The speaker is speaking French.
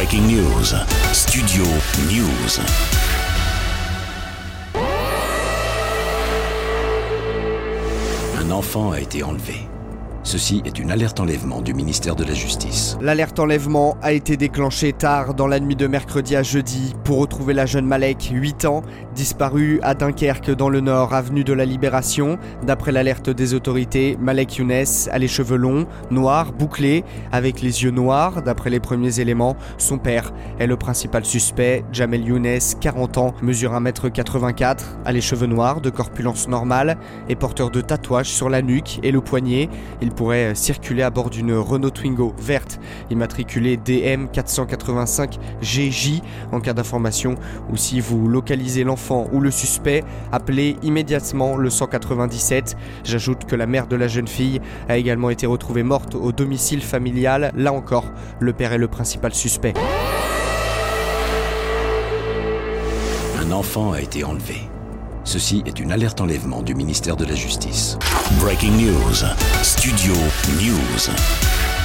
Breaking News. Studio News. Un enfant a été enlevé. Ceci est une alerte enlèvement du ministère de la Justice. L'alerte enlèvement a été déclenchée tard dans la nuit de mercredi à jeudi pour retrouver la jeune Malek, 8 ans, disparue à Dunkerque dans le nord, avenue de la Libération. D'après l'alerte des autorités, Malek Younes a les cheveux longs, noirs, bouclés, avec les yeux noirs. D'après les premiers éléments, son père est le principal suspect. Jamel Younes, 40 ans, mesure 1m84, a les cheveux noirs, de corpulence normale, et porteur de tatouages sur la nuque et le poignet. Pourrait circuler à bord d'une Renault Twingo verte immatriculée DM 485 GJ en cas d'information ou si vous localisez l'enfant ou le suspect, appelez immédiatement le 197. J'ajoute que la mère de la jeune fille a également été retrouvée morte au domicile familial. Là encore, le père est le principal suspect. Un enfant a été enlevé. Ceci est une alerte enlèvement du ministère de la Justice. Breaking News. Studio News.